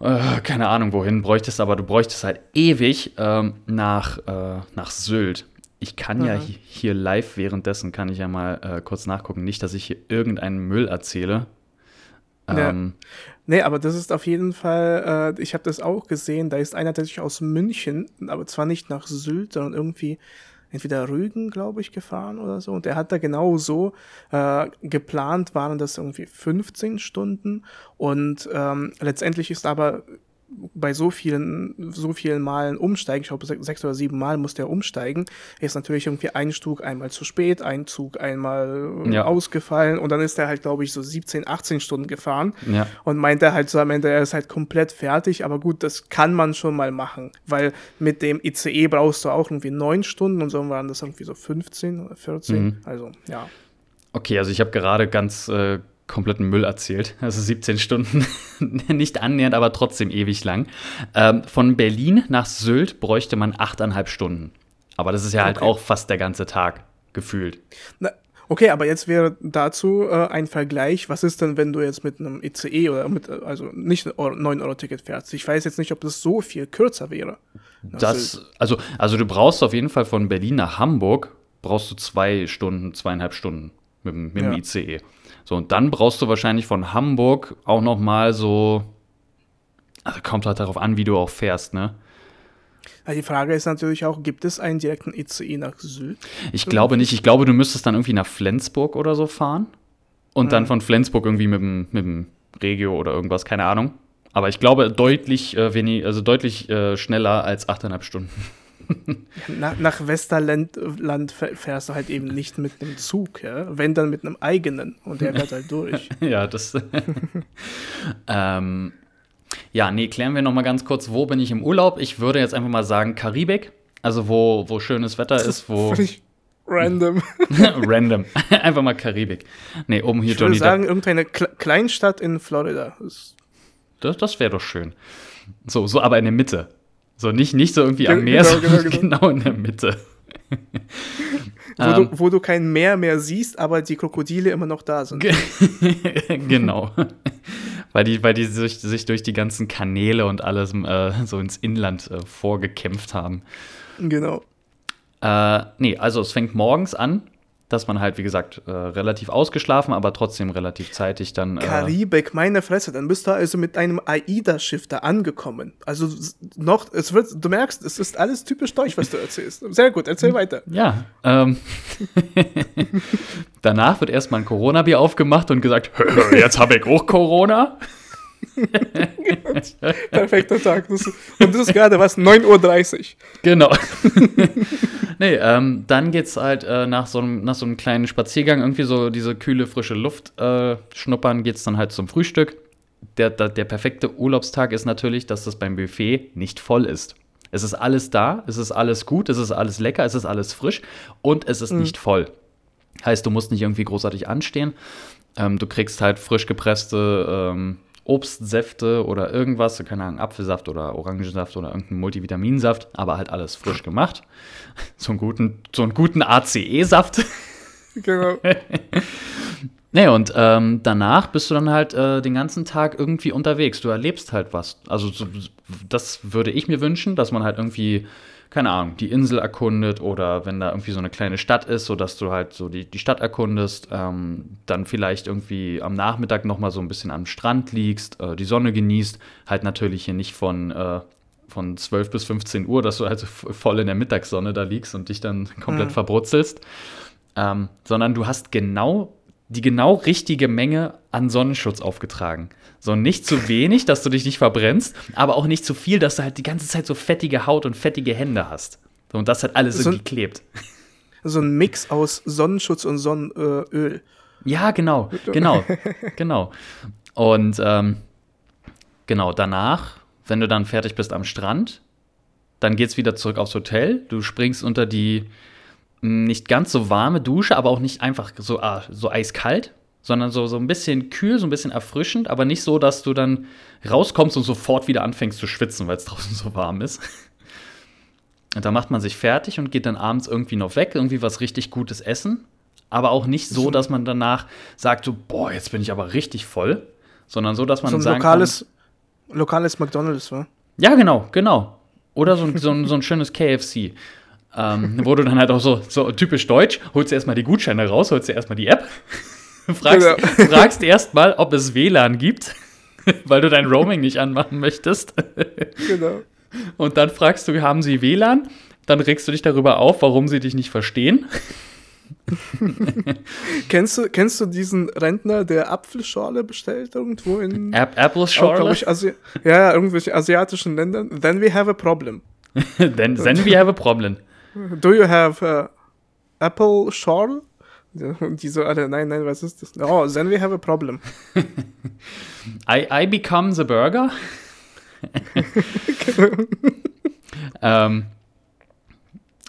äh, keine Ahnung wohin bräuchtest, aber du bräuchtest halt ewig ähm, nach, äh, nach Sylt. Ich kann ja, ja hier live währenddessen, kann ich ja mal äh, kurz nachgucken. Nicht, dass ich hier irgendeinen Müll erzähle. Ähm, ja. Nee, aber das ist auf jeden Fall, äh, ich habe das auch gesehen, da ist einer tatsächlich aus München, aber zwar nicht nach Sylt, sondern irgendwie entweder Rügen, glaube ich, gefahren oder so. Und der hat da genau so äh, geplant, waren das irgendwie 15 Stunden. Und ähm, letztendlich ist aber bei so vielen, so vielen Malen umsteigen, ich glaube sechs oder sieben Mal muss der umsteigen, ist natürlich irgendwie ein Zug einmal zu spät, ein Zug einmal ja. ausgefallen und dann ist er halt, glaube ich, so 17, 18 Stunden gefahren ja. und meint er halt so am Ende, er ist halt komplett fertig, aber gut, das kann man schon mal machen, weil mit dem ICE brauchst du auch irgendwie neun Stunden und so waren das irgendwie so 15 oder 14, mhm. also ja. Okay, also ich habe gerade ganz äh kompletten Müll erzählt. Also 17 Stunden, nicht annähernd, aber trotzdem ewig lang. Ähm, von Berlin nach Sylt bräuchte man achteinhalb Stunden. Aber das ist ja halt auch fast der ganze Tag gefühlt. Na, okay, aber jetzt wäre dazu äh, ein Vergleich. Was ist denn, wenn du jetzt mit einem ECE oder mit, also nicht 9-Euro-Ticket fährst? Ich weiß jetzt nicht, ob das so viel kürzer wäre. Das, also, also du brauchst auf jeden Fall von Berlin nach Hamburg, brauchst du zwei Stunden, zweieinhalb Stunden mit, mit dem ja. ICE. So, und dann brauchst du wahrscheinlich von Hamburg auch noch mal so, also kommt halt darauf an, wie du auch fährst, ne? Ja, die Frage ist natürlich auch, gibt es einen direkten ICE nach Süd? Ich glaube nicht. Ich glaube, du müsstest dann irgendwie nach Flensburg oder so fahren. Und mhm. dann von Flensburg irgendwie mit dem, mit dem Regio oder irgendwas, keine Ahnung. Aber ich glaube deutlich, äh, wenig, also deutlich äh, schneller als 8,5 Stunden. nach, nach Westerland Land fährst du halt eben nicht mit einem Zug, ja? wenn dann mit einem eigenen und der fährt halt durch. ja, das. ähm, ja, nee, klären wir noch mal ganz kurz, wo bin ich im Urlaub? Ich würde jetzt einfach mal sagen Karibik, also wo, wo schönes Wetter ist, wo. Random. random. einfach mal Karibik. Nee, oben hier ich würde Johnny sagen, irgendeine Kle Kleinstadt in Florida. Das, das wäre doch schön. So, so aber in der Mitte. So nicht, nicht so irgendwie am Meer, genau, genau, genau. genau in der Mitte. wo, um, du, ähm. wo du kein Meer mehr siehst, aber die Krokodile immer noch da sind. genau. weil die, weil die sich, sich durch die ganzen Kanäle und alles äh, so ins Inland äh, vorgekämpft haben. Genau. Äh, nee, also es fängt morgens an dass man halt, wie gesagt, äh, relativ ausgeschlafen, aber trotzdem relativ zeitig dann. Äh Karibik, meine Fresse, dann bist du also mit einem AIDA-Schiff da angekommen. Also noch, es wird, du merkst, es ist alles typisch deutsch, was du erzählst. Sehr gut, erzähl weiter. Ja. Ähm, danach wird erstmal ein Corona-Bier aufgemacht und gesagt, jetzt habe ich auch Corona. Perfekter Tag. Das, und das ist gerade was, 9.30 Uhr. Genau. nee, ähm, dann geht's halt äh, nach, so einem, nach so einem kleinen Spaziergang, irgendwie so diese kühle, frische Luft äh, schnuppern, geht's dann halt zum Frühstück. Der, der, der perfekte Urlaubstag ist natürlich, dass das beim Buffet nicht voll ist. Es ist alles da, es ist alles gut, es ist alles lecker, es ist alles frisch und es ist mhm. nicht voll. Heißt, du musst nicht irgendwie großartig anstehen. Ähm, du kriegst halt frisch gepresste ähm, Obstsäfte oder irgendwas, keine Ahnung, Apfelsaft oder Orangensaft oder irgendeinen Multivitaminsaft, aber halt alles frisch gemacht. So einen guten, so einen guten ACE-Saft. Genau. nee, und ähm, danach bist du dann halt äh, den ganzen Tag irgendwie unterwegs. Du erlebst halt was. Also, so, das würde ich mir wünschen, dass man halt irgendwie keine Ahnung, die Insel erkundet oder wenn da irgendwie so eine kleine Stadt ist, sodass du halt so die, die Stadt erkundest, ähm, dann vielleicht irgendwie am Nachmittag nochmal so ein bisschen am Strand liegst, äh, die Sonne genießt, halt natürlich hier nicht von, äh, von 12 bis 15 Uhr, dass du halt voll in der Mittagssonne da liegst und dich dann komplett mhm. verbrutzelst, ähm, sondern du hast genau die genau richtige Menge an Sonnenschutz aufgetragen. So nicht zu wenig, dass du dich nicht verbrennst, aber auch nicht zu viel, dass du halt die ganze Zeit so fettige Haut und fettige Hände hast. und das hat alles so irgendwie klebt. So ein Mix aus Sonnenschutz und Sonnenöl. Ja, genau, genau, genau. Und ähm, genau, danach, wenn du dann fertig bist am Strand, dann geht's wieder zurück aufs Hotel. Du springst unter die nicht ganz so warme Dusche, aber auch nicht einfach so, ah, so eiskalt, sondern so, so ein bisschen kühl, so ein bisschen erfrischend, aber nicht so, dass du dann rauskommst und sofort wieder anfängst zu schwitzen, weil es draußen so warm ist. Und da macht man sich fertig und geht dann abends irgendwie noch weg, irgendwie was richtig Gutes essen. Aber auch nicht so, dass man danach sagt, so, boah, jetzt bin ich aber richtig voll, sondern so, dass man so ein sagen lokales, kann, lokales McDonalds, wa? Ja, genau, genau. Oder so ein, so ein, so ein schönes KFC. Ähm, wo du dann halt auch so, so typisch deutsch, holst du erstmal die Gutscheine raus, holst dir erstmal die App fragst, genau. fragst erstmal, ob es WLAN gibt, weil du dein Roaming nicht anmachen möchtest. genau. Und dann fragst du, haben sie WLAN? Dann regst du dich darüber auf, warum sie dich nicht verstehen. kennst, du, kennst du diesen Rentner, der Apfelschorle bestellt irgendwo in Apfelschorle? Asi ja, ja, irgendwelche asiatischen Ländern? Then we have a problem. then, then we have a problem. Do you have uh, apple schorle? Und die so alle, nein, nein, was ist das? Oh, then we have a problem. I, I become the burger. ähm,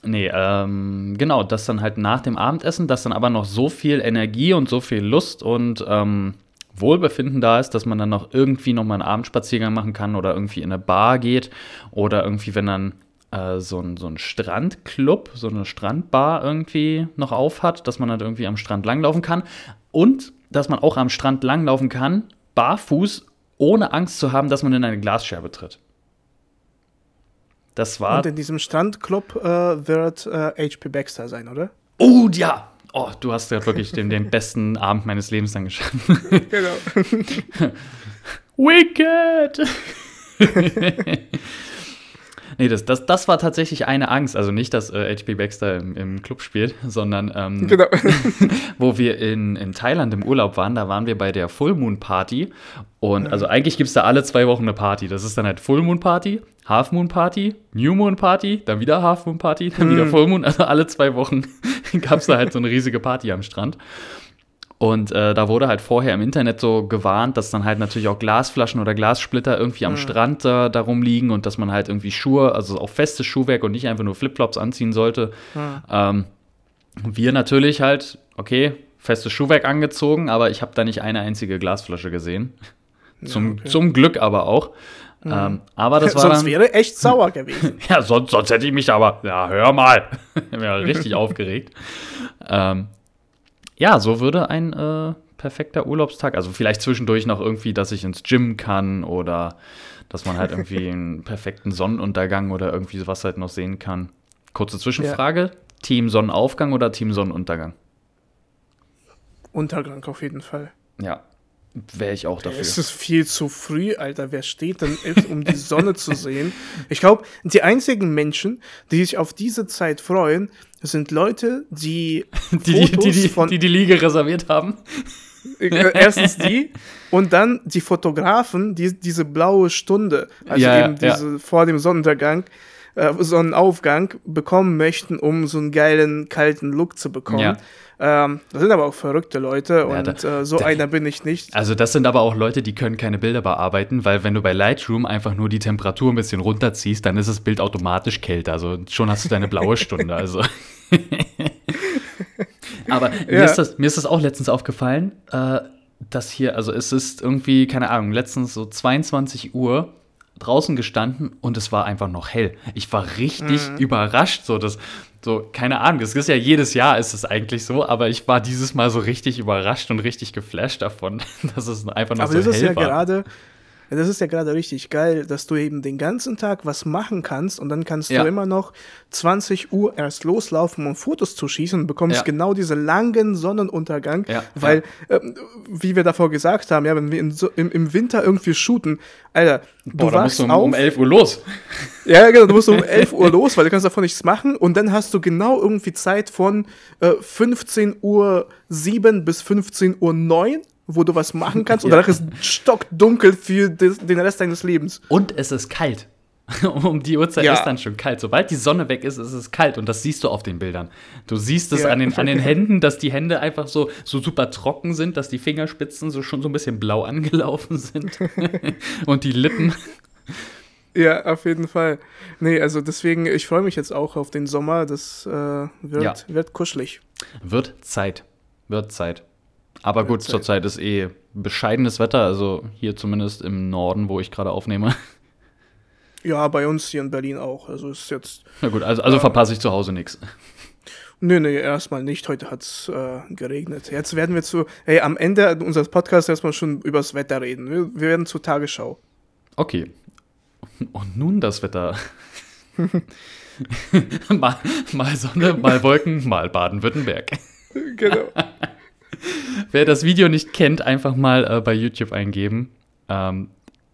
nee, ähm, genau, das dann halt nach dem Abendessen, dass dann aber noch so viel Energie und so viel Lust und ähm, Wohlbefinden da ist, dass man dann noch irgendwie noch mal einen Abendspaziergang machen kann oder irgendwie in eine Bar geht oder irgendwie, wenn dann äh, so ein, so ein Strandclub, so eine Strandbar irgendwie noch auf hat, dass man halt irgendwie am Strand langlaufen kann. Und dass man auch am Strand langlaufen kann, barfuß, ohne Angst zu haben, dass man in eine Glasscherbe tritt. Das war. Und in diesem Strandclub äh, wird äh, HP Baxter sein, oder? Oh, ja! Oh, du hast ja wirklich den, den besten Abend meines Lebens dann geschaffen. genau. Wicked! Nee, das, das, das war tatsächlich eine Angst. Also nicht, dass äh, HP Baxter im, im, Club spielt, sondern ähm, genau. wo wir in, in Thailand im Urlaub waren, da waren wir bei der Full Moon Party. Und also eigentlich gibt es da alle zwei Wochen eine Party. Das ist dann halt Full Moon Party, Half Moon Party, New Moon Party, dann wieder Half Moon Party, dann wieder mhm. Full Moon. Also alle zwei Wochen gab es da halt so eine riesige Party am Strand. Und äh, da wurde halt vorher im Internet so gewarnt, dass dann halt natürlich auch Glasflaschen oder Glassplitter irgendwie am mhm. Strand äh, darum liegen und dass man halt irgendwie Schuhe, also auch festes Schuhwerk und nicht einfach nur Flipflops anziehen sollte. Mhm. Ähm, wir natürlich halt, okay, festes Schuhwerk angezogen, aber ich habe da nicht eine einzige Glasflasche gesehen. Zum, okay. zum Glück aber auch. Mhm. Ähm, aber das war sonst dann, wäre echt sauer gewesen. ja, sonst, sonst hätte ich mich aber, ja, hör mal, ich bin ja richtig aufgeregt. Ähm, ja, so würde ein äh, perfekter Urlaubstag, also vielleicht zwischendurch noch irgendwie, dass ich ins Gym kann oder dass man halt irgendwie einen perfekten Sonnenuntergang oder irgendwie sowas halt noch sehen kann. Kurze Zwischenfrage: ja. Team Sonnenaufgang oder Team Sonnenuntergang? Untergang auf jeden Fall. Ja, wäre ich auch dafür. Es ist viel zu früh, Alter. Wer steht denn, um die Sonne zu sehen? Ich glaube, die einzigen Menschen, die sich auf diese Zeit freuen, sind Leute, die die, Fotos die, die, die, von die, die Liege reserviert haben. Äh, erstens die und dann die Fotografen, die diese blaue Stunde, also ja, eben diese ja. vor dem Sonnenuntergang, äh, Sonnenaufgang bekommen möchten, um so einen geilen kalten Look zu bekommen. Ja. Ähm, das sind aber auch verrückte Leute und da, äh, so da, einer bin ich nicht. Also das sind aber auch Leute, die können keine Bilder bearbeiten, weil wenn du bei Lightroom einfach nur die Temperatur ein bisschen runterziehst, dann ist das Bild automatisch kälter. Also schon hast du deine blaue Stunde. Also. aber ja. mir, ist das, mir ist das auch letztens aufgefallen. Äh, dass hier, also es ist irgendwie, keine Ahnung, letztens so 22 Uhr draußen gestanden und es war einfach noch hell. Ich war richtig mhm. überrascht, so dass so keine Ahnung, es ist ja jedes Jahr ist es eigentlich so, aber ich war dieses Mal so richtig überrascht und richtig geflasht davon, dass es einfach noch aber so hell ja war. Gerade, das ist ja gerade richtig geil, dass du eben den ganzen Tag was machen kannst und dann kannst ja. du immer noch 20 Uhr erst loslaufen, um Fotos zu schießen und bekommst ja. genau diesen langen Sonnenuntergang, ja. weil, äh, wie wir davor gesagt haben, ja, wenn wir so, im, im, Winter irgendwie shooten, Alter, Boah, du da musst du um, auf, um 11 Uhr los. Ja, genau, du musst um 11 Uhr los, weil du kannst davon nichts machen und dann hast du genau irgendwie Zeit von äh, 15 Uhr 7 bis 15 Uhr 9 wo du was machen kannst und danach ist stockdunkel für den Rest deines Lebens. Und es ist kalt. um die Uhrzeit ja. ist dann schon kalt. Sobald die Sonne weg ist, ist es kalt und das siehst du auf den Bildern. Du siehst es ja, an, den, an den Händen, dass die Hände einfach so, so super trocken sind, dass die Fingerspitzen so schon so ein bisschen blau angelaufen sind und die Lippen. Ja, auf jeden Fall. Nee, also deswegen, ich freue mich jetzt auch auf den Sommer. Das äh, wird, ja. wird kuschelig. Wird Zeit. Wird Zeit. Aber gut, zurzeit ist eh bescheidenes Wetter, also hier zumindest im Norden, wo ich gerade aufnehme. Ja, bei uns hier in Berlin auch. Also ist jetzt. Na gut, also, also äh, verpasse ich zu Hause nichts. Nö, nee, erstmal nicht. Heute hat es äh, geregnet. Jetzt werden wir zu, hey, am Ende unseres Podcasts erstmal schon übers Wetter reden. Wir, wir werden zur Tagesschau. Okay. Und nun das Wetter. mal, mal Sonne, mal Wolken, mal Baden-Württemberg. genau. Wer das Video nicht kennt, einfach mal äh, bei YouTube eingeben. Ähm,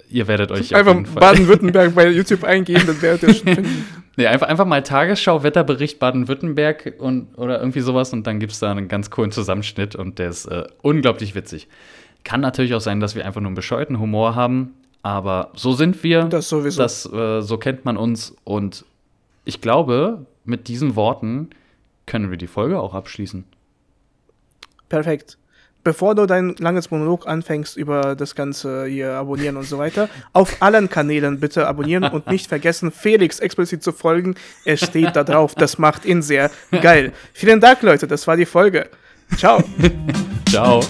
ihr werdet euch einfach Baden-Württemberg bei YouTube eingeben, dann werdet ihr schon finden. Nee, einfach, einfach mal Tagesschau, Wetterbericht Baden-Württemberg und oder irgendwie sowas und dann gibt es da einen ganz coolen Zusammenschnitt und der ist äh, unglaublich witzig. Kann natürlich auch sein, dass wir einfach nur einen bescheuerten Humor haben, aber so sind wir. Das sowieso. Das, äh, so kennt man uns und ich glaube, mit diesen Worten können wir die Folge auch abschließen. Perfekt. Bevor du dein langes Monolog anfängst über das Ganze hier abonnieren und so weiter, auf allen Kanälen bitte abonnieren und nicht vergessen, Felix explizit zu folgen. Er steht da drauf. Das macht ihn sehr geil. Vielen Dank, Leute. Das war die Folge. Ciao. Ciao.